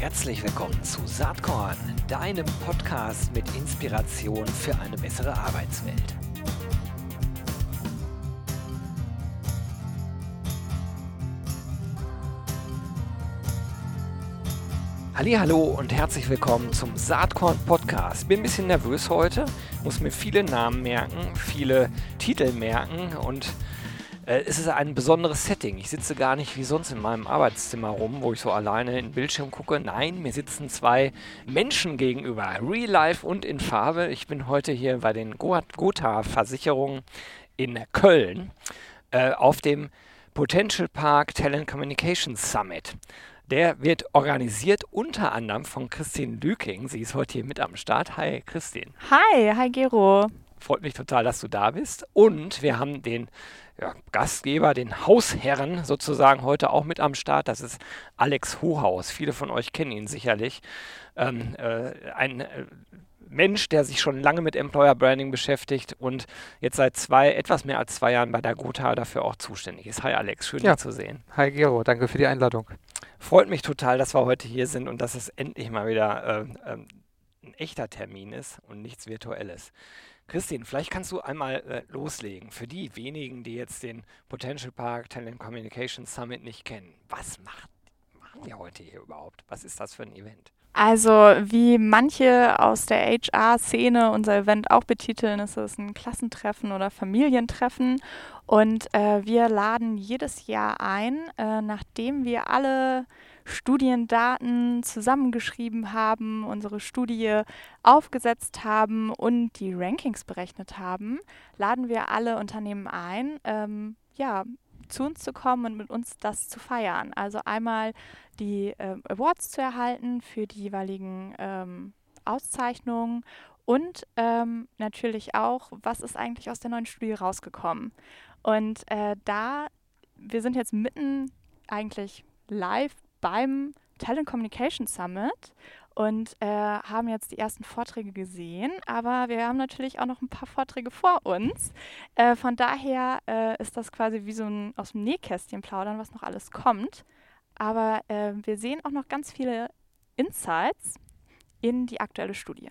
Herzlich willkommen zu Saatkorn, deinem Podcast mit Inspiration für eine bessere Arbeitswelt. Hallo und herzlich willkommen zum Saatkorn Podcast. Bin ein bisschen nervös heute, muss mir viele Namen merken, viele Titel merken und äh, es ist ein besonderes Setting. Ich sitze gar nicht wie sonst in meinem Arbeitszimmer rum, wo ich so alleine in den Bildschirm gucke. Nein, mir sitzen zwei Menschen gegenüber, real life und in Farbe. Ich bin heute hier bei den Gotha-Versicherungen in Köln äh, auf dem Potential Park Talent Communications Summit. Der wird organisiert unter anderem von Christine Lüking. Sie ist heute hier mit am Start. Hi, Christine. Hi, hi, Gero. Freut mich total, dass du da bist. Und wir haben den ja, Gastgeber, den Hausherren sozusagen heute auch mit am Start. Das ist Alex Hohaus. Viele von euch kennen ihn sicherlich. Ähm, äh, ein äh, Mensch, der sich schon lange mit Employer Branding beschäftigt und jetzt seit zwei, etwas mehr als zwei Jahren bei der Gotha dafür auch zuständig ist. Hi Alex, schön ja. dich zu sehen. Hi Gero, danke für die Einladung. Freut mich total, dass wir heute hier sind und dass es endlich mal wieder äh, äh, ein echter Termin ist und nichts Virtuelles. Christine, vielleicht kannst du einmal äh, loslegen. Für die wenigen, die jetzt den Potential Park Talent Communication Summit nicht kennen, was macht, machen wir heute hier überhaupt? Was ist das für ein Event? Also, wie manche aus der HR-Szene unser Event auch betiteln, ist es ein Klassentreffen oder Familientreffen. Und äh, wir laden jedes Jahr ein, äh, nachdem wir alle Studiendaten zusammengeschrieben haben, unsere Studie aufgesetzt haben und die Rankings berechnet haben, laden wir alle Unternehmen ein, ähm, ja, zu uns zu kommen und mit uns das zu feiern. Also einmal die äh, Awards zu erhalten für die jeweiligen ähm, Auszeichnungen und ähm, natürlich auch, was ist eigentlich aus der neuen Studie rausgekommen. Und äh, da, wir sind jetzt mitten eigentlich live beim Talent Communication Summit und äh, haben jetzt die ersten Vorträge gesehen, aber wir haben natürlich auch noch ein paar Vorträge vor uns. Äh, von daher äh, ist das quasi wie so ein aus dem Nähkästchen plaudern, was noch alles kommt. Aber äh, wir sehen auch noch ganz viele Insights in die aktuelle Studie.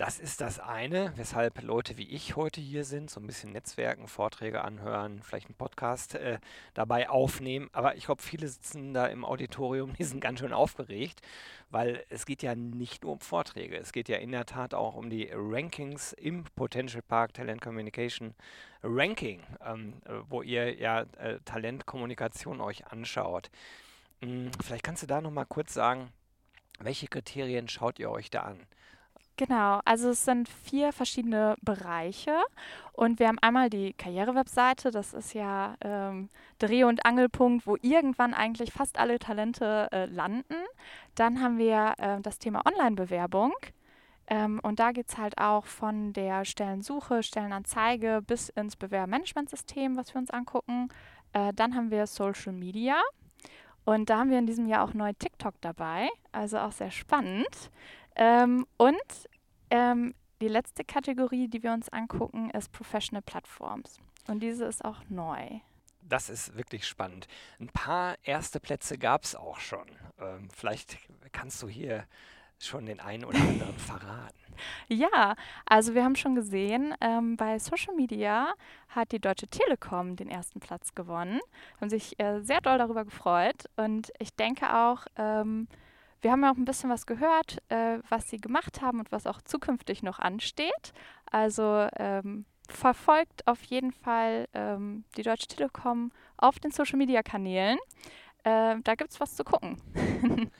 Das ist das eine, weshalb Leute wie ich heute hier sind, so ein bisschen Netzwerken, Vorträge anhören, vielleicht einen Podcast äh, dabei aufnehmen. Aber ich glaube, viele sitzen da im Auditorium, die sind ganz schön aufgeregt, weil es geht ja nicht nur um Vorträge, es geht ja in der Tat auch um die Rankings im Potential Park Talent Communication Ranking, ähm, äh, wo ihr ja äh, Talentkommunikation euch anschaut. Hm, vielleicht kannst du da noch mal kurz sagen, welche Kriterien schaut ihr euch da an? Genau, also es sind vier verschiedene Bereiche und wir haben einmal die Karrierewebseite, das ist ja ähm, Dreh- und Angelpunkt, wo irgendwann eigentlich fast alle Talente äh, landen. Dann haben wir äh, das Thema Online-Bewerbung ähm, und da geht es halt auch von der Stellensuche, Stellenanzeige bis ins Bewerbermanagementsystem, was wir uns angucken. Äh, dann haben wir Social Media und da haben wir in diesem Jahr auch neu TikTok dabei, also auch sehr spannend. Ähm, und ähm, die letzte Kategorie, die wir uns angucken, ist Professional Platforms. Und diese ist auch neu. Das ist wirklich spannend. Ein paar erste Plätze gab es auch schon. Ähm, vielleicht kannst du hier schon den einen oder anderen verraten. Ja, also wir haben schon gesehen, ähm, bei Social Media hat die Deutsche Telekom den ersten Platz gewonnen. Haben sich äh, sehr doll darüber gefreut. Und ich denke auch, ähm, wir haben ja auch ein bisschen was gehört, äh, was sie gemacht haben und was auch zukünftig noch ansteht. Also ähm, verfolgt auf jeden Fall ähm, die Deutsche Telekom auf den Social-Media-Kanälen. Äh, da gibt es was zu gucken.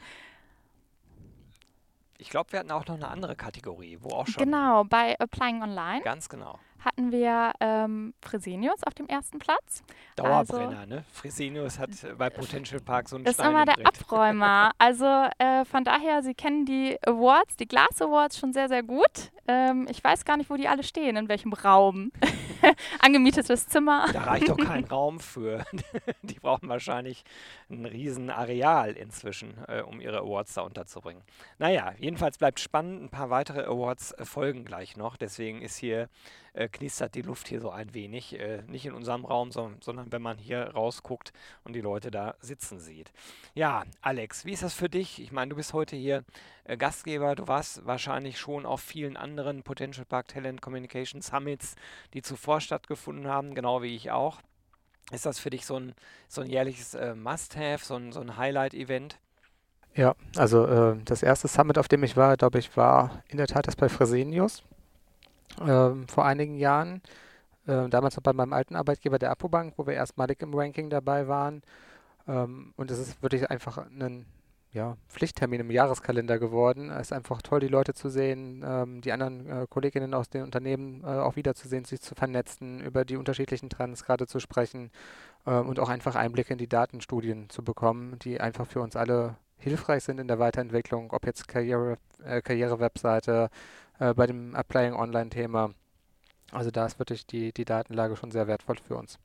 ich glaube, wir hatten auch noch eine andere Kategorie, wo auch schon. Genau, bei Applying Online. Ganz genau hatten wir ähm, Fresenius auf dem ersten Platz. Dauerbrenner, also, ne? Fresenius hat bei Potential Park so einen Ist immer der Abräumer. also äh, von daher, Sie kennen die Awards, die Glass Awards schon sehr, sehr gut. Ähm, ich weiß gar nicht, wo die alle stehen, in welchem Raum. angemietetes Zimmer. Da reicht doch kein Raum für. Die brauchen wahrscheinlich ein riesen Areal inzwischen, äh, um ihre Awards da unterzubringen. Naja, jedenfalls bleibt spannend. Ein paar weitere Awards äh, folgen gleich noch. Deswegen ist hier, äh, knistert die Luft hier so ein wenig. Äh, nicht in unserem Raum, so, sondern wenn man hier rausguckt und die Leute da sitzen sieht. Ja, Alex, wie ist das für dich? Ich meine, du bist heute hier äh, Gastgeber. Du warst wahrscheinlich schon auf vielen anderen Potential Park Talent Communication Summits, die zuvor stattgefunden haben, genau wie ich auch. Ist das für dich so ein, so ein jährliches äh, Must-Have, so ein, so ein Highlight-Event? Ja, also äh, das erste Summit, auf dem ich war, glaube ich, war in der Tat das bei Fresenius äh, vor einigen Jahren. Äh, damals noch bei meinem alten Arbeitgeber der Apobank, wo wir erstmalig im Ranking dabei waren. Ähm, und es ist wirklich einfach ein ja, Pflichttermin im Jahreskalender geworden. Es ist einfach toll, die Leute zu sehen, ähm, die anderen äh, Kolleginnen aus den Unternehmen äh, auch wiederzusehen, sich zu vernetzen, über die unterschiedlichen Trends gerade zu sprechen äh, und auch einfach Einblicke in die Datenstudien zu bekommen, die einfach für uns alle hilfreich sind in der Weiterentwicklung, ob jetzt Karriere, äh, Karriere-Webseite, äh, bei dem Applying Online-Thema. Also da ist wirklich die, die Datenlage schon sehr wertvoll für uns.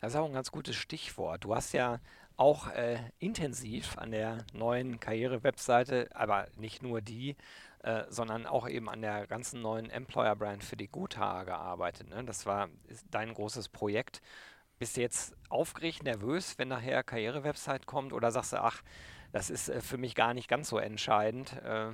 Das ist auch ein ganz gutes Stichwort. Du hast ja auch äh, intensiv an der neuen Karriere-Webseite, aber nicht nur die, äh, sondern auch eben an der ganzen neuen Employer-Brand für die Gotha gearbeitet. Ne? Das war dein großes Projekt. Bist du jetzt aufgeregt, nervös, wenn nachher Karriere-Website kommt oder sagst du, ach, das ist äh, für mich gar nicht ganz so entscheidend? Äh,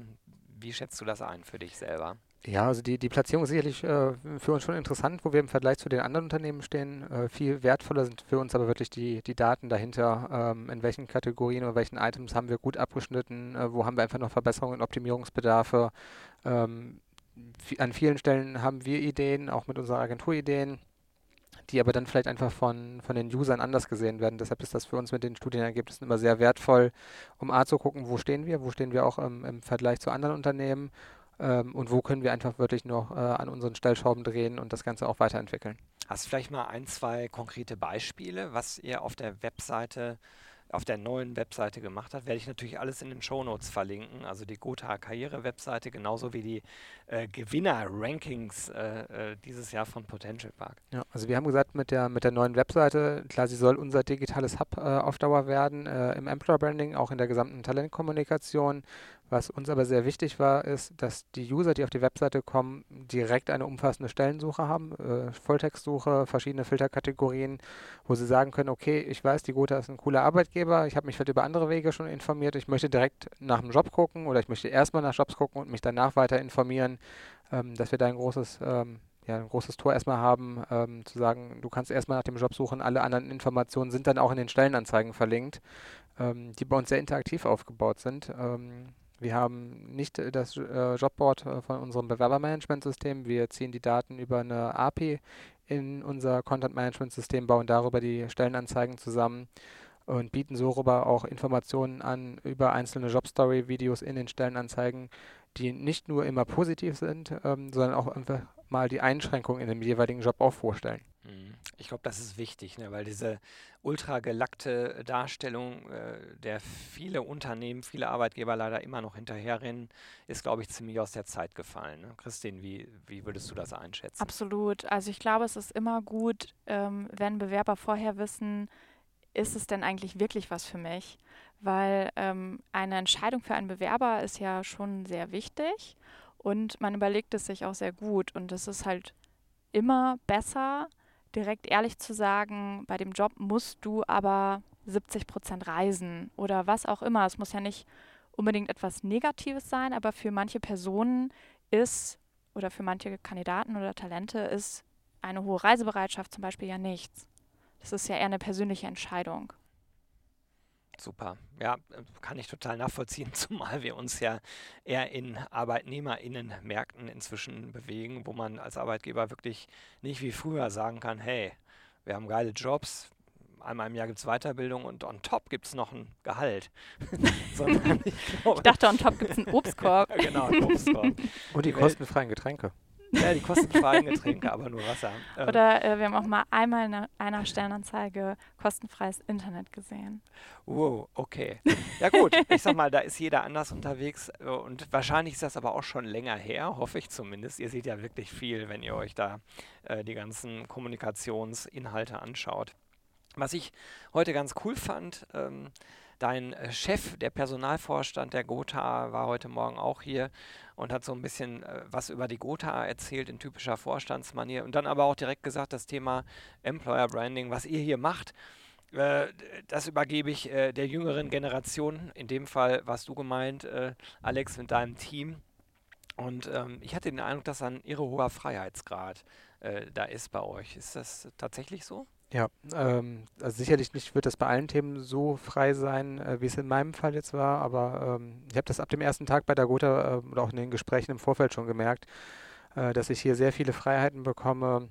wie schätzt du das ein für dich selber? Ja, also die, die Platzierung ist sicherlich äh, für uns schon interessant, wo wir im Vergleich zu den anderen Unternehmen stehen. Äh, viel wertvoller sind für uns aber wirklich die, die Daten dahinter. Ähm, in welchen Kategorien oder welchen Items haben wir gut abgeschnitten? Äh, wo haben wir einfach noch Verbesserungen und Optimierungsbedarfe? Ähm, an vielen Stellen haben wir Ideen, auch mit unserer Agentur Ideen, die aber dann vielleicht einfach von, von den Usern anders gesehen werden. Deshalb ist das für uns mit den Studienergebnissen immer sehr wertvoll, um A zu gucken, wo stehen wir, wo stehen wir auch ähm, im Vergleich zu anderen Unternehmen ähm, und wo können wir einfach wirklich noch äh, an unseren Stellschrauben drehen und das Ganze auch weiterentwickeln. Hast du vielleicht mal ein, zwei konkrete Beispiele, was ihr auf der Webseite auf der neuen Webseite gemacht hat, werde ich natürlich alles in den Shownotes verlinken. Also die Gotha Karriere-Webseite, genauso wie die äh, Gewinner-Rankings äh, äh, dieses Jahr von Potential Park. Ja, also wir haben gesagt, mit der, mit der neuen Webseite, klar, sie soll unser digitales Hub äh, auf Dauer werden, äh, im Employer Branding, auch in der gesamten Talentkommunikation. Was uns aber sehr wichtig war, ist, dass die User, die auf die Webseite kommen, direkt eine umfassende Stellensuche haben, äh, Volltextsuche, verschiedene Filterkategorien, wo sie sagen können, okay, ich weiß, die Gotha ist ein cooler Arbeitgeber, ich habe mich vielleicht über andere Wege schon informiert, ich möchte direkt nach einem Job gucken oder ich möchte erstmal nach Jobs gucken und mich danach weiter informieren, ähm, dass wir da ein großes ähm, ja, ein großes Tor erstmal haben, ähm, zu sagen, du kannst erstmal nach dem Job suchen, alle anderen Informationen sind dann auch in den Stellenanzeigen verlinkt, ähm, die bei uns sehr interaktiv aufgebaut sind. Ähm, wir haben nicht äh, das äh, Jobboard äh, von unserem Bewerbermanagementsystem. Wir ziehen die Daten über eine API in unser Content-Management-System, bauen darüber die Stellenanzeigen zusammen und bieten so darüber auch Informationen an über einzelne Jobstory-Videos in den Stellenanzeigen, die nicht nur immer positiv sind, ähm, sondern auch einfach mal die Einschränkungen in dem jeweiligen Job auch vorstellen. Mhm. Ich glaube, das ist wichtig, ne? weil diese ultra gelackte Darstellung, äh, der viele Unternehmen, viele Arbeitgeber leider immer noch hinterherrennen, ist, glaube ich, ziemlich aus der Zeit gefallen. Ne? Christine, wie, wie würdest du das einschätzen? Absolut. Also ich glaube, es ist immer gut, ähm, wenn Bewerber vorher wissen, ist es denn eigentlich wirklich was für mich? Weil ähm, eine Entscheidung für einen Bewerber ist ja schon sehr wichtig und man überlegt es sich auch sehr gut und es ist halt immer besser, direkt ehrlich zu sagen, bei dem Job musst du aber 70 Prozent reisen oder was auch immer. Es muss ja nicht unbedingt etwas Negatives sein, aber für manche Personen ist oder für manche Kandidaten oder Talente ist eine hohe Reisebereitschaft zum Beispiel ja nichts. Das ist ja eher eine persönliche Entscheidung. Super. Ja, kann ich total nachvollziehen, zumal wir uns ja eher in ArbeitnehmerInnen-Märkten inzwischen bewegen, wo man als Arbeitgeber wirklich nicht wie früher sagen kann, hey, wir haben geile Jobs, einmal im Jahr gibt es Weiterbildung und on top gibt es noch ein Gehalt. ich, ich, dachte, on top gibt es einen Obstkorb. genau, einen Obstkorb. Und die kostenfreien Getränke. Ja, die kostenfreien Getränke, aber nur Wasser. Ähm. Oder äh, wir haben auch mal einmal in einer Stellenanzeige kostenfreies Internet gesehen. Wow, okay. Ja gut, ich sag mal, da ist jeder anders unterwegs äh, und wahrscheinlich ist das aber auch schon länger her, hoffe ich zumindest. Ihr seht ja wirklich viel, wenn ihr euch da äh, die ganzen Kommunikationsinhalte anschaut. Was ich heute ganz cool fand, ähm, dein äh, Chef, der Personalvorstand der Gotha, war heute Morgen auch hier und hat so ein bisschen äh, was über die Gotha erzählt in typischer Vorstandsmanier und dann aber auch direkt gesagt, das Thema Employer Branding, was ihr hier macht, äh, das übergebe ich der jüngeren Generation. In dem Fall warst du gemeint, Alex, mit deinem Team. Und ähm, ich hatte den Eindruck, dass ein irre hoher Freiheitsgrad da ist bei euch. Ist das tatsächlich so? Ja, ähm, also sicherlich nicht wird das bei allen Themen so frei sein, äh, wie es in meinem Fall jetzt war, aber ähm, ich habe das ab dem ersten Tag bei der Gotha äh, oder auch in den Gesprächen im Vorfeld schon gemerkt, äh, dass ich hier sehr viele Freiheiten bekomme,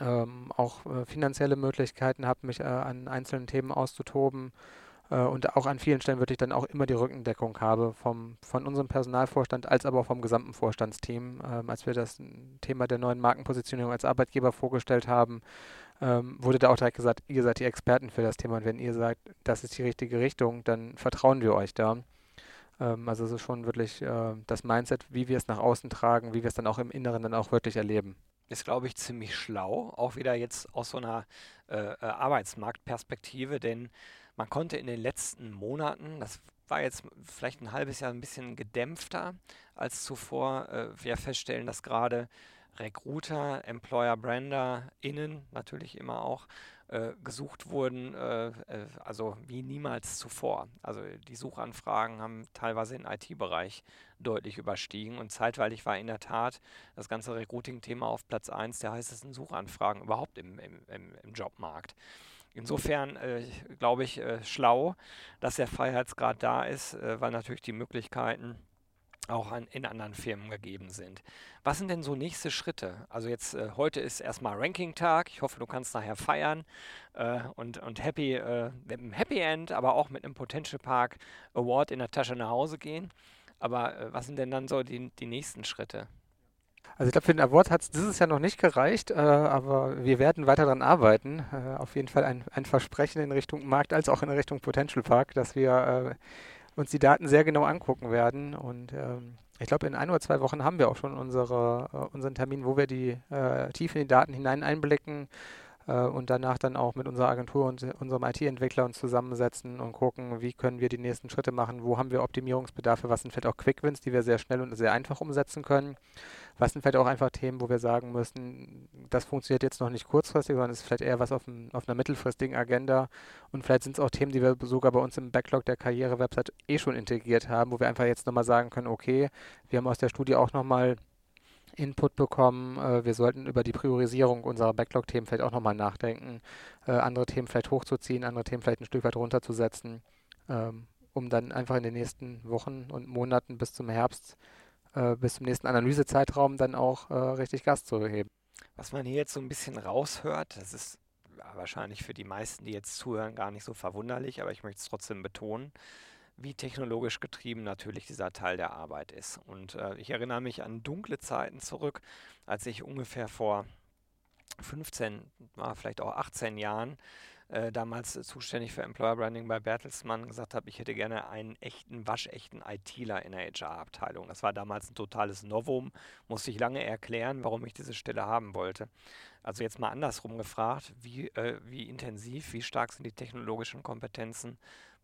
ähm, auch äh, finanzielle Möglichkeiten habe, mich äh, an einzelnen Themen auszutoben äh, und auch an vielen Stellen wirklich dann auch immer die Rückendeckung habe vom, von unserem Personalvorstand als aber auch vom gesamten Vorstandsteam. Ähm, als wir das Thema der neuen Markenpositionierung als Arbeitgeber vorgestellt haben, ähm, wurde da auch direkt gesagt, ihr seid die Experten für das Thema und wenn ihr sagt, das ist die richtige Richtung, dann vertrauen wir euch da. Ähm, also es ist schon wirklich äh, das Mindset, wie wir es nach außen tragen, wie wir es dann auch im Inneren dann auch wirklich erleben. Ist, glaube ich, ziemlich schlau, auch wieder jetzt aus so einer äh, äh, Arbeitsmarktperspektive, denn man konnte in den letzten Monaten, das war jetzt vielleicht ein halbes Jahr ein bisschen gedämpfter als zuvor, äh, wir feststellen, dass gerade Recruiter, Employer Brander, innen natürlich immer auch äh, gesucht wurden, äh, äh also wie niemals zuvor. Also die Suchanfragen haben teilweise im IT-Bereich deutlich überstiegen und zeitweilig war in der Tat das ganze Recruiting-Thema auf Platz 1 der heißesten Suchanfragen überhaupt im, im, im, im Jobmarkt. Insofern äh, glaube ich äh, schlau, dass der Freiheitsgrad da ist, äh, weil natürlich die Möglichkeiten auch an, in anderen Firmen gegeben sind. Was sind denn so nächste Schritte? Also jetzt äh, heute ist erstmal Ranking-Tag. Ich hoffe, du kannst nachher feiern äh, und, und happy, äh, mit einem Happy End, aber auch mit einem Potential Park Award in der Tasche nach Hause gehen. Aber äh, was sind denn dann so die, die nächsten Schritte? Also ich glaube, für den Award hat es dieses Jahr noch nicht gereicht, äh, aber wir werden weiter daran arbeiten. Äh, auf jeden Fall ein, ein Versprechen in Richtung Markt als auch in Richtung Potential Park, dass wir uns die Daten sehr genau angucken werden. Und ähm, ich glaube, in ein oder zwei Wochen haben wir auch schon unsere, äh, unseren Termin, wo wir die äh, tief in die Daten hinein einblicken äh, und danach dann auch mit unserer Agentur und unserem IT-Entwickler uns zusammensetzen und gucken, wie können wir die nächsten Schritte machen, wo haben wir Optimierungsbedarfe, was sind vielleicht auch Quick-Wins, die wir sehr schnell und sehr einfach umsetzen können. Was sind vielleicht auch einfach Themen, wo wir sagen müssen, das funktioniert jetzt noch nicht kurzfristig, sondern es ist vielleicht eher was auf, ein, auf einer mittelfristigen Agenda. Und vielleicht sind es auch Themen, die wir sogar bei uns im Backlog der Karriere-Website eh schon integriert haben, wo wir einfach jetzt nochmal sagen können, okay, wir haben aus der Studie auch nochmal Input bekommen. Äh, wir sollten über die Priorisierung unserer Backlog-Themen vielleicht auch nochmal nachdenken, äh, andere Themen vielleicht hochzuziehen, andere Themen vielleicht ein Stück weit runterzusetzen, ähm, um dann einfach in den nächsten Wochen und Monaten bis zum Herbst äh, bis zum nächsten Analysezeitraum dann auch richtig Gas zu heben. Was man hier jetzt so ein bisschen raushört, das ist wahrscheinlich für die meisten, die jetzt zuhören, gar nicht so verwunderlich, aber ich möchte es trotzdem betonen, wie technologisch getrieben natürlich dieser Teil der Arbeit ist. Und äh, ich erinnere mich an dunkle Zeiten zurück, als ich ungefähr vor 15, vielleicht auch 18 Jahren äh, damals zuständig für Employer Branding bei Bertelsmann, gesagt habe, ich hätte gerne einen echten, waschechten ITler in der HR-Abteilung. Das war damals ein totales Novum, musste ich lange erklären, warum ich diese Stelle haben wollte. Also jetzt mal andersrum gefragt, wie, äh, wie intensiv, wie stark sind die technologischen Kompetenzen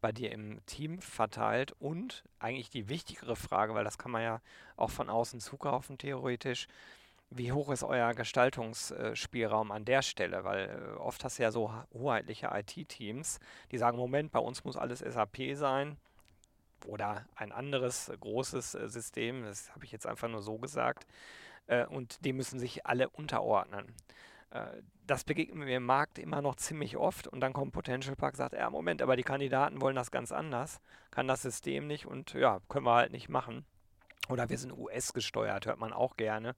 bei dir im Team verteilt und eigentlich die wichtigere Frage, weil das kann man ja auch von außen zukaufen theoretisch, wie hoch ist euer Gestaltungsspielraum an der Stelle? Weil äh, oft hast du ja so hoheitliche IT-Teams, die sagen, Moment, bei uns muss alles SAP sein oder ein anderes großes äh, System, das habe ich jetzt einfach nur so gesagt, äh, und die müssen sich alle unterordnen. Das begegnet mir im Markt immer noch ziemlich oft und dann kommt Potential Park, sagt, ja Moment, aber die Kandidaten wollen das ganz anders, kann das System nicht und ja, können wir halt nicht machen. Oder wir sind US-gesteuert, hört man auch gerne.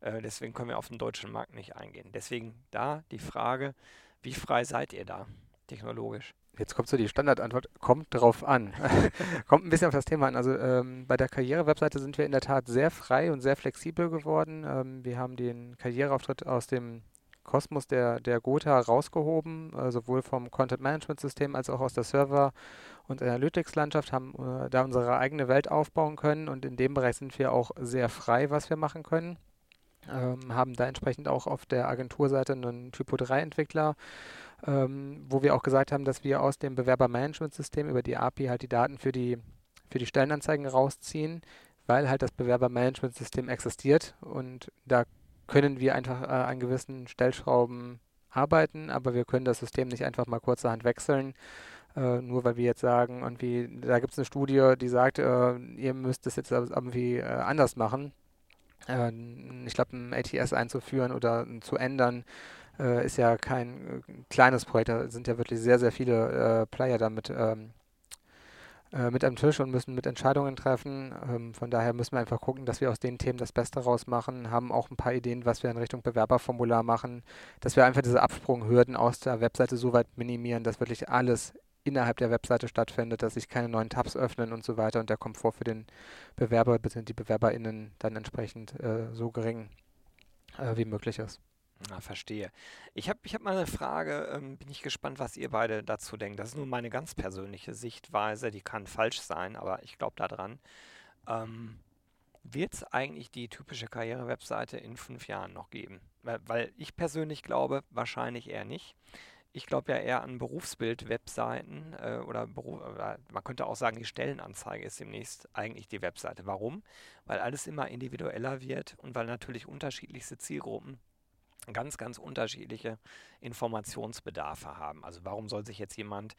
Äh, deswegen können wir auf den deutschen Markt nicht eingehen. Deswegen da die Frage, wie frei seid ihr da technologisch? Jetzt kommt so die Standardantwort, kommt drauf an. kommt ein bisschen auf das Thema an. Also ähm, bei der Karriere-Webseite sind wir in der Tat sehr frei und sehr flexibel geworden. Ähm, wir haben den Karriereauftritt aus dem Kosmos der, der Gotha rausgehoben, äh, sowohl vom Content-Management-System als auch aus der Server- und Analytics-Landschaft, haben äh, da unsere eigene Welt aufbauen können und in dem Bereich sind wir auch sehr frei, was wir machen können. Ähm, haben da entsprechend auch auf der Agenturseite einen Typo 3-Entwickler ähm, wo wir auch gesagt haben, dass wir aus dem Bewerbermanagementsystem über die API halt die Daten für die, für die Stellenanzeigen rausziehen, weil halt das Bewerbermanagementsystem existiert und da können wir einfach äh, an gewissen Stellschrauben arbeiten, aber wir können das System nicht einfach mal kurzerhand wechseln, äh, nur weil wir jetzt sagen, irgendwie, da gibt es eine Studie, die sagt, äh, ihr müsst es jetzt irgendwie äh, anders machen. Äh, ich glaube, ein ATS einzuführen oder zu ändern, äh, ist ja kein äh, kleines Projekt, da sind ja wirklich sehr, sehr viele Player damit ähm, äh, mit am Tisch und müssen mit Entscheidungen treffen. Ähm, von daher müssen wir einfach gucken, dass wir aus den Themen das Beste rausmachen, haben auch ein paar Ideen, was wir in Richtung Bewerberformular machen, dass wir einfach diese Absprunghürden aus der Webseite so weit minimieren, dass wirklich alles innerhalb der Webseite stattfindet, dass sich keine neuen Tabs öffnen und so weiter und der Komfort für den Bewerber bzw. die BewerberInnen dann entsprechend äh, so gering äh, wie möglich ist. Na, verstehe. Ich habe ich hab mal eine Frage, ähm, bin ich gespannt, was ihr beide dazu denkt. Das ist nur meine ganz persönliche Sichtweise, die kann falsch sein, aber ich glaube daran. Ähm, Wird es eigentlich die typische Karriere-Webseite in fünf Jahren noch geben? Weil, weil ich persönlich glaube, wahrscheinlich eher nicht. Ich glaube ja eher an Berufsbild-Webseiten äh, oder, Beruf, oder man könnte auch sagen, die Stellenanzeige ist demnächst eigentlich die Webseite. Warum? Weil alles immer individueller wird und weil natürlich unterschiedlichste Zielgruppen ganz, ganz unterschiedliche Informationsbedarfe haben. Also warum soll sich jetzt jemand,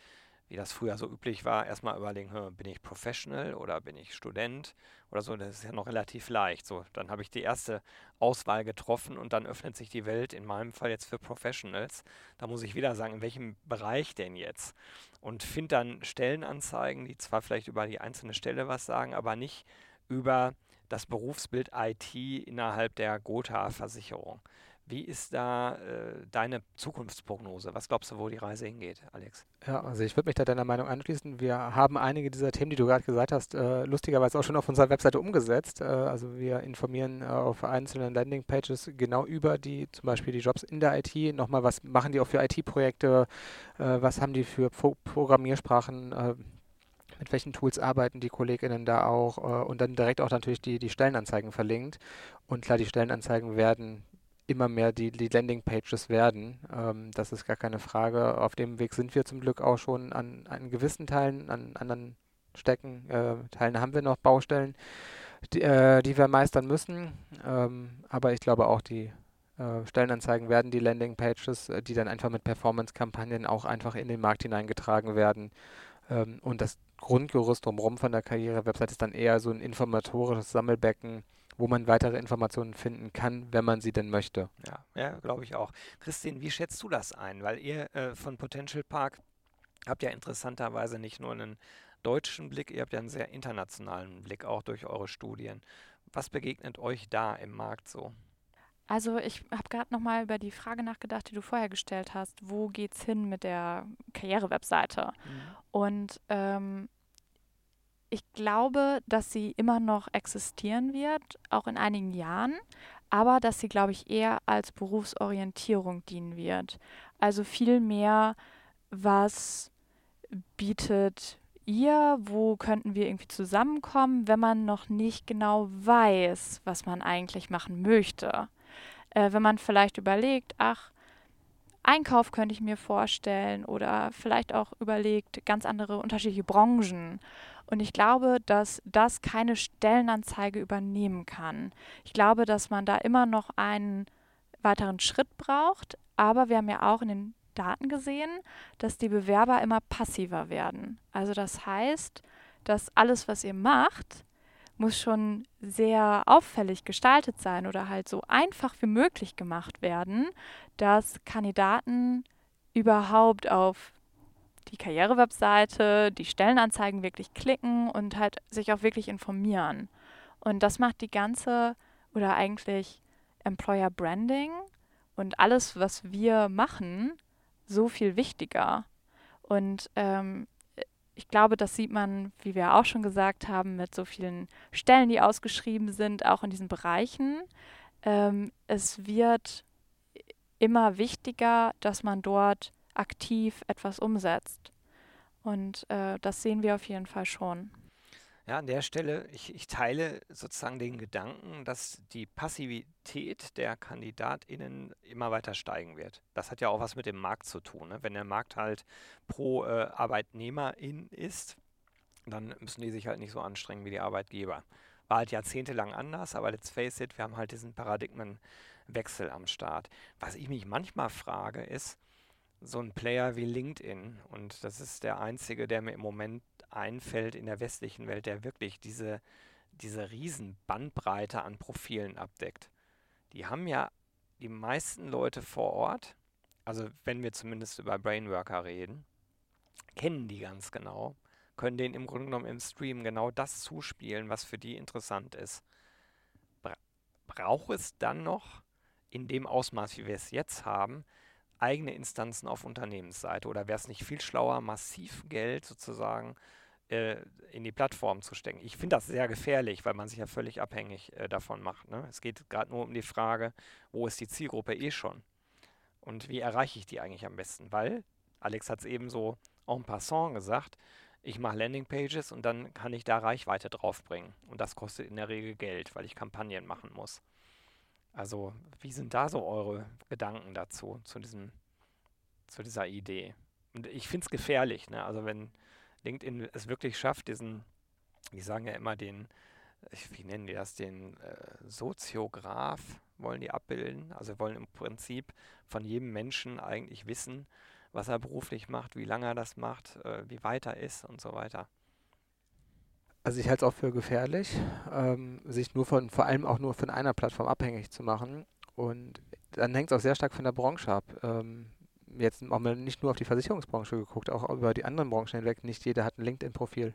wie das früher so üblich war, erstmal überlegen, bin ich Professional oder bin ich Student oder so, das ist ja noch relativ leicht. So, dann habe ich die erste Auswahl getroffen und dann öffnet sich die Welt, in meinem Fall jetzt für Professionals. Da muss ich wieder sagen, in welchem Bereich denn jetzt? Und finde dann Stellenanzeigen, die zwar vielleicht über die einzelne Stelle was sagen, aber nicht über das Berufsbild IT innerhalb der Gotha-Versicherung. Wie ist da äh, deine Zukunftsprognose? Was glaubst du, wo die Reise hingeht, Alex? Ja, also ich würde mich da deiner Meinung anschließen. Wir haben einige dieser Themen, die du gerade gesagt hast, äh, lustigerweise auch schon auf unserer Webseite umgesetzt. Äh, also wir informieren äh, auf einzelnen Landingpages genau über die, zum Beispiel die Jobs in der IT. Nochmal, was machen die auch für IT-Projekte? Äh, was haben die für Pro Programmiersprachen? Äh, mit welchen Tools arbeiten die KollegInnen da auch und dann direkt auch natürlich die, die Stellenanzeigen verlinkt. Und klar, die Stellenanzeigen werden immer mehr die, die Landingpages werden. Ähm, das ist gar keine Frage. Auf dem Weg sind wir zum Glück auch schon an, an gewissen Teilen, an anderen Stecken, äh, Teilen haben wir noch Baustellen, die, äh, die wir meistern müssen. Ähm, aber ich glaube auch, die äh, Stellenanzeigen werden die Landingpages, äh, die dann einfach mit Performance-Kampagnen auch einfach in den Markt hineingetragen werden. Ähm, und das Grundgerüst drumherum von der Karriere-Website ist dann eher so ein informatorisches Sammelbecken, wo man weitere Informationen finden kann, wenn man sie denn möchte. Ja, ja glaube ich auch. Christine, wie schätzt du das ein? Weil ihr äh, von Potential Park habt ja interessanterweise nicht nur einen deutschen Blick, ihr habt ja einen sehr internationalen Blick auch durch eure Studien. Was begegnet euch da im Markt so? Also ich habe gerade nochmal über die Frage nachgedacht, die du vorher gestellt hast. Wo geht's hin mit der Karriere-Webseite? Mhm. Und ähm, ich glaube, dass sie immer noch existieren wird, auch in einigen Jahren, aber dass sie, glaube ich, eher als Berufsorientierung dienen wird. Also viel mehr, was bietet ihr, wo könnten wir irgendwie zusammenkommen, wenn man noch nicht genau weiß, was man eigentlich machen möchte. Äh, wenn man vielleicht überlegt, ach, Einkauf könnte ich mir vorstellen oder vielleicht auch überlegt, ganz andere unterschiedliche Branchen und ich glaube, dass das keine Stellenanzeige übernehmen kann. Ich glaube, dass man da immer noch einen weiteren Schritt braucht. Aber wir haben ja auch in den Daten gesehen, dass die Bewerber immer passiver werden. Also das heißt, dass alles, was ihr macht, muss schon sehr auffällig gestaltet sein oder halt so einfach wie möglich gemacht werden, dass Kandidaten überhaupt auf die Karrierewebseite, die Stellenanzeigen wirklich klicken und halt sich auch wirklich informieren. Und das macht die ganze oder eigentlich Employer Branding und alles, was wir machen, so viel wichtiger. Und ähm, ich glaube, das sieht man, wie wir auch schon gesagt haben, mit so vielen Stellen, die ausgeschrieben sind, auch in diesen Bereichen. Ähm, es wird immer wichtiger, dass man dort aktiv etwas umsetzt. Und äh, das sehen wir auf jeden Fall schon. Ja, an der Stelle, ich, ich teile sozusagen den Gedanken, dass die Passivität der KandidatInnen immer weiter steigen wird. Das hat ja auch was mit dem Markt zu tun. Ne? Wenn der Markt halt pro äh, Arbeitnehmerin ist, dann müssen die sich halt nicht so anstrengen wie die Arbeitgeber. War halt jahrzehntelang anders, aber let's face it, wir haben halt diesen Paradigmenwechsel am Start. Was ich mich manchmal frage, ist, so ein Player wie LinkedIn, und das ist der einzige, der mir im Moment einfällt in der westlichen Welt, der wirklich diese, diese riesen Bandbreite an Profilen abdeckt. Die haben ja die meisten Leute vor Ort, also wenn wir zumindest über Brainworker reden, kennen die ganz genau, können denen im Grunde genommen im Stream genau das zuspielen, was für die interessant ist. Bra braucht es dann noch in dem Ausmaß, wie wir es jetzt haben, eigene Instanzen auf Unternehmensseite? Oder wäre es nicht viel schlauer, massiv Geld sozusagen äh, in die Plattform zu stecken? Ich finde das sehr gefährlich, weil man sich ja völlig abhängig äh, davon macht. Ne? Es geht gerade nur um die Frage, wo ist die Zielgruppe eh schon? Und wie erreiche ich die eigentlich am besten? Weil, Alex hat es eben so en passant gesagt, ich mache Landingpages und dann kann ich da Reichweite draufbringen. Und das kostet in der Regel Geld, weil ich Kampagnen machen muss. Also, wie sind da so eure Gedanken dazu, zu, diesem, zu dieser Idee? Und ich finde es gefährlich, ne? Also wenn LinkedIn es wirklich schafft, diesen, die sagen ja immer den, wie nennen die das, den äh, Soziograph wollen die abbilden. Also wollen im Prinzip von jedem Menschen eigentlich wissen, was er beruflich macht, wie lange er das macht, äh, wie weit er ist und so weiter. Also ich halte es auch für gefährlich, ähm, sich nur von, vor allem auch nur von einer Plattform abhängig zu machen. Und dann hängt es auch sehr stark von der Branche ab. Ähm, jetzt haben wir nicht nur auf die Versicherungsbranche geguckt, auch über die anderen Branchen hinweg. Nicht jeder hat ein LinkedIn-Profil.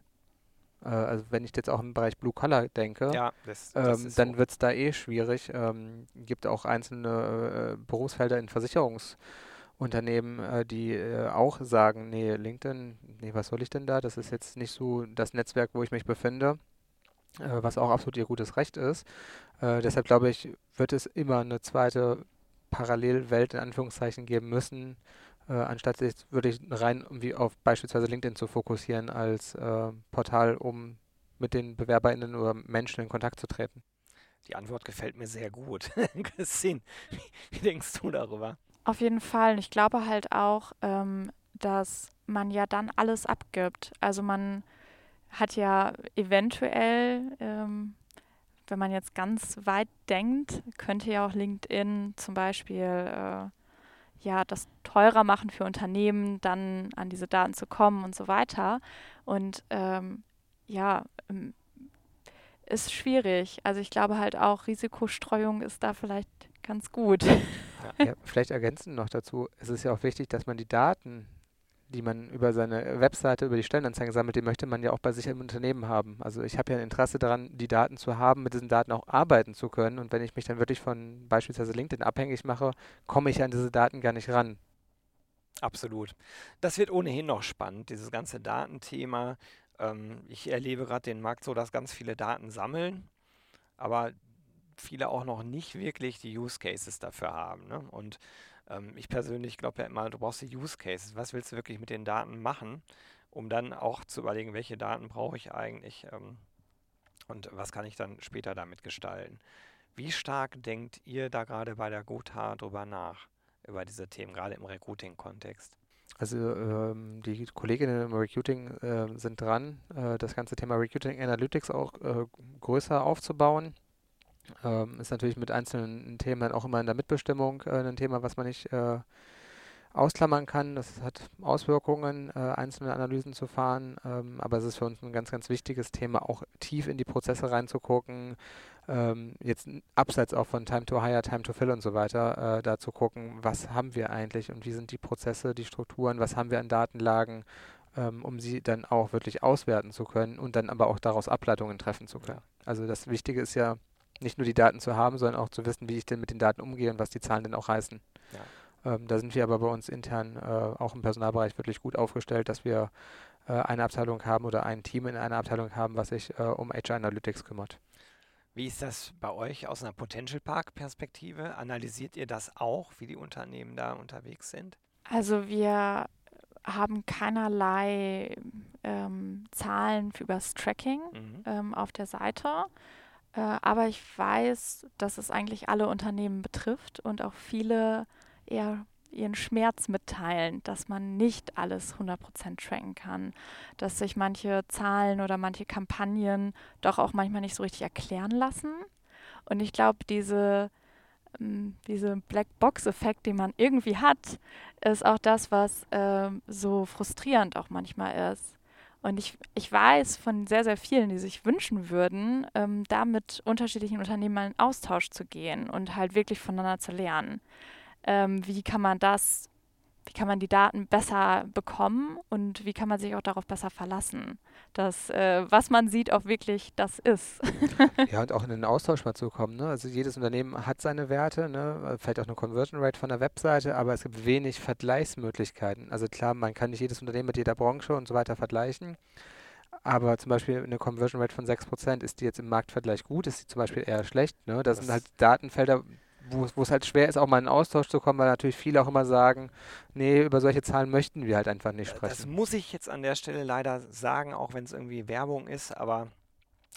Äh, also wenn ich jetzt auch im Bereich Blue Collar denke, ja, das, das ähm, dann so. wird es da eh schwierig. Ähm, gibt auch einzelne äh, Berufsfelder in Versicherungsbranchen Unternehmen, äh, die äh, auch sagen, nee, LinkedIn, nee, was soll ich denn da? Das ist jetzt nicht so das Netzwerk, wo ich mich befinde, äh, was auch absolut ihr gutes Recht ist. Äh, deshalb glaube ich, wird es immer eine zweite Parallelwelt in Anführungszeichen geben müssen, äh, anstatt sich wirklich rein irgendwie auf beispielsweise LinkedIn zu fokussieren als äh, Portal, um mit den BewerberInnen oder Menschen in Kontakt zu treten. Die Antwort gefällt mir sehr gut. Christine, wie denkst du darüber? Auf jeden Fall. Ich glaube halt auch, ähm, dass man ja dann alles abgibt. Also man hat ja eventuell, ähm, wenn man jetzt ganz weit denkt, könnte ja auch LinkedIn zum Beispiel äh, ja das teurer machen für Unternehmen, dann an diese Daten zu kommen und so weiter. Und ähm, ja, ähm, ist schwierig. Also ich glaube halt auch, Risikostreuung ist da vielleicht ganz gut. Ja, vielleicht ergänzend noch dazu, es ist ja auch wichtig, dass man die Daten, die man über seine Webseite, über die Stellenanzeigen sammelt, die möchte man ja auch bei sich im Unternehmen haben. Also ich habe ja ein Interesse daran, die Daten zu haben, mit diesen Daten auch arbeiten zu können. Und wenn ich mich dann wirklich von beispielsweise LinkedIn abhängig mache, komme ich an diese Daten gar nicht ran. Absolut. Das wird ohnehin noch spannend, dieses ganze Datenthema. Ähm, ich erlebe gerade den Markt so, dass ganz viele Daten sammeln, aber viele auch noch nicht wirklich die Use Cases dafür haben. Ne? Und ähm, ich persönlich glaube ja immer, du brauchst die Use Cases. Was willst du wirklich mit den Daten machen, um dann auch zu überlegen, welche Daten brauche ich eigentlich ähm, und was kann ich dann später damit gestalten. Wie stark denkt ihr da gerade bei der Gotha drüber nach, über diese Themen, gerade im Recruiting-Kontext? Also ähm, die Kolleginnen im Recruiting äh, sind dran, äh, das ganze Thema Recruiting Analytics auch äh, größer aufzubauen. Ähm, ist natürlich mit einzelnen Themen dann auch immer in der Mitbestimmung äh, ein Thema, was man nicht äh, ausklammern kann. Das hat Auswirkungen, äh, einzelne Analysen zu fahren, ähm, aber es ist für uns ein ganz, ganz wichtiges Thema, auch tief in die Prozesse reinzugucken, ähm, jetzt abseits auch von Time to Hire, Time to Fill und so weiter, äh, da zu gucken, was haben wir eigentlich und wie sind die Prozesse, die Strukturen, was haben wir an Datenlagen, ähm, um sie dann auch wirklich auswerten zu können und dann aber auch daraus Ableitungen treffen zu können. Also das Wichtige ist ja, nicht nur die Daten zu haben, sondern auch zu wissen, wie ich denn mit den Daten umgehe und was die Zahlen denn auch heißen. Ja. Ähm, da sind wir aber bei uns intern äh, auch im Personalbereich wirklich gut aufgestellt, dass wir äh, eine Abteilung haben oder ein Team in einer Abteilung haben, was sich äh, um HR Analytics kümmert. Wie ist das bei euch aus einer Potential Park Perspektive? Analysiert ihr das auch, wie die Unternehmen da unterwegs sind? Also wir haben keinerlei ähm, Zahlen für übers Tracking mhm. ähm, auf der Seite. Äh, aber ich weiß, dass es eigentlich alle Unternehmen betrifft und auch viele eher ihren Schmerz mitteilen, dass man nicht alles 100% tracken kann, dass sich manche Zahlen oder manche Kampagnen doch auch manchmal nicht so richtig erklären lassen. Und ich glaube, diese, ähm, diese Blackbox-Effekt, den man irgendwie hat, ist auch das, was äh, so frustrierend auch manchmal ist. Und ich, ich weiß von sehr, sehr vielen, die sich wünschen würden, ähm, da mit unterschiedlichen Unternehmen mal in Austausch zu gehen und halt wirklich voneinander zu lernen. Ähm, wie kann man das, wie kann man die Daten besser bekommen und wie kann man sich auch darauf besser verlassen, dass äh, was man sieht auch wirklich das ist. ja, und auch in den Austausch mal zu kommen. Ne? Also jedes Unternehmen hat seine Werte, ne? vielleicht auch eine Conversion Rate von der Webseite, aber es gibt wenig Vergleichsmöglichkeiten. Also klar, man kann nicht jedes Unternehmen mit jeder Branche und so weiter vergleichen. Aber zum Beispiel eine Conversion Rate von 6%, ist die jetzt im Marktvergleich gut, ist die zum Beispiel eher schlecht. Ne? Das, das sind halt Datenfelder, wo es halt schwer ist, auch mal in Austausch zu kommen, weil natürlich viele auch immer sagen, nee, über solche Zahlen möchten wir halt einfach nicht sprechen. Das muss ich jetzt an der Stelle leider sagen, auch wenn es irgendwie Werbung ist, aber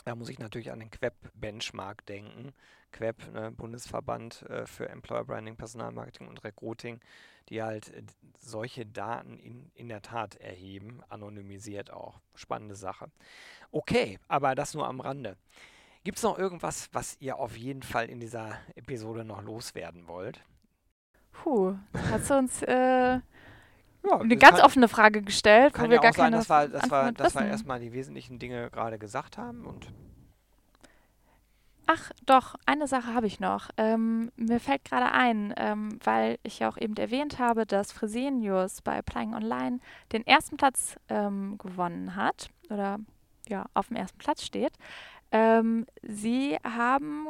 da muss ich natürlich an den Queb-Benchmark denken. Queb, ne, Bundesverband äh, für Employer Branding, Personalmarketing und Recruiting, die halt äh, solche Daten in, in der Tat erheben, anonymisiert auch. Spannende Sache. Okay, aber das nur am Rande. Gibt es noch irgendwas, was ihr auf jeden Fall in dieser Episode noch loswerden wollt? Puh, hast du uns äh, ja, eine ganz kann, offene Frage gestellt, wo wir ja gar sein, keine dass wir, dass wir, dass wir erstmal die wesentlichen Dinge gerade gesagt haben und Ach, doch, eine Sache habe ich noch. Ähm, mir fällt gerade ein, ähm, weil ich ja auch eben erwähnt habe, dass Fresenius bei Applying Online den ersten Platz ähm, gewonnen hat oder ja, auf dem ersten Platz steht. Ähm, sie haben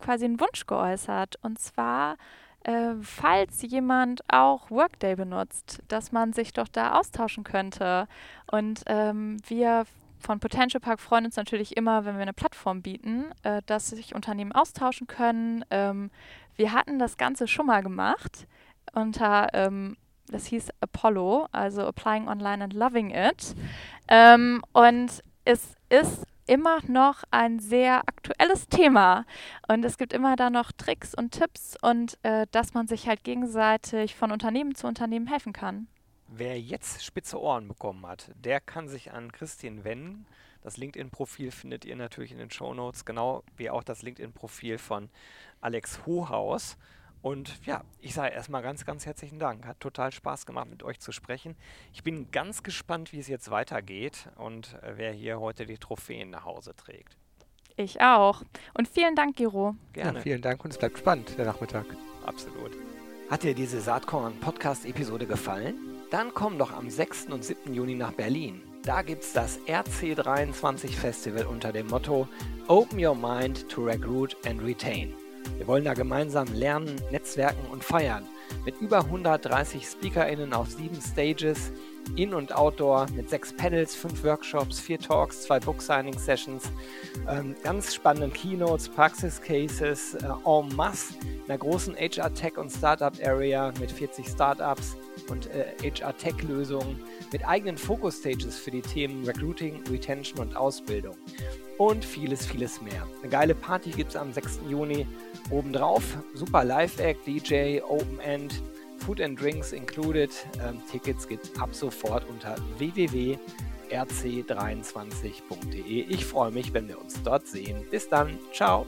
quasi einen Wunsch geäußert. Und zwar, äh, falls jemand auch Workday benutzt, dass man sich doch da austauschen könnte. Und ähm, wir von Potential Park freuen uns natürlich immer, wenn wir eine Plattform bieten, äh, dass sich Unternehmen austauschen können. Ähm, wir hatten das Ganze schon mal gemacht unter, ähm, das hieß Apollo, also Applying Online and Loving It. Ähm, und es ist immer noch ein sehr aktuelles Thema. Und es gibt immer da noch Tricks und Tipps und äh, dass man sich halt gegenseitig von Unternehmen zu Unternehmen helfen kann. Wer jetzt spitze Ohren bekommen hat, der kann sich an Christine wenden. Das LinkedIn-Profil findet ihr natürlich in den Show Notes, genau wie auch das LinkedIn-Profil von Alex Hohaus. Und ja, ich sage erstmal ganz, ganz herzlichen Dank. Hat total Spaß gemacht, mit euch zu sprechen. Ich bin ganz gespannt, wie es jetzt weitergeht und äh, wer hier heute die Trophäen nach Hause trägt. Ich auch. Und vielen Dank, Giro. Gerne. Ja, vielen Dank und es bleibt spannend, der Nachmittag. Absolut. Hat dir diese Saatkorn-Podcast-Episode gefallen? Dann komm doch am 6. und 7. Juni nach Berlin. Da gibt es das RC23 Festival unter dem Motto Open Your Mind to Recruit and Retain. Wir wollen da gemeinsam lernen, netzwerken und feiern. Mit über 130 SpeakerInnen auf sieben Stages, in- und Outdoor, mit sechs Panels, fünf Workshops, vier Talks, zwei Book-Signing-Sessions, ähm, ganz spannenden Keynotes, Praxis-Cases äh, en masse, in einer großen HR-Tech- und Startup-Area mit 40 Startups und äh, HR-Tech-Lösungen, mit eigenen Focus-Stages für die Themen Recruiting, Retention und Ausbildung und vieles, vieles mehr. Eine geile Party gibt es am 6. Juni obendrauf. Super Live-Act, DJ, Open End, Food and Drinks included. Ähm, Tickets gibt ab sofort unter www.rc23.de. Ich freue mich, wenn wir uns dort sehen. Bis dann. Ciao.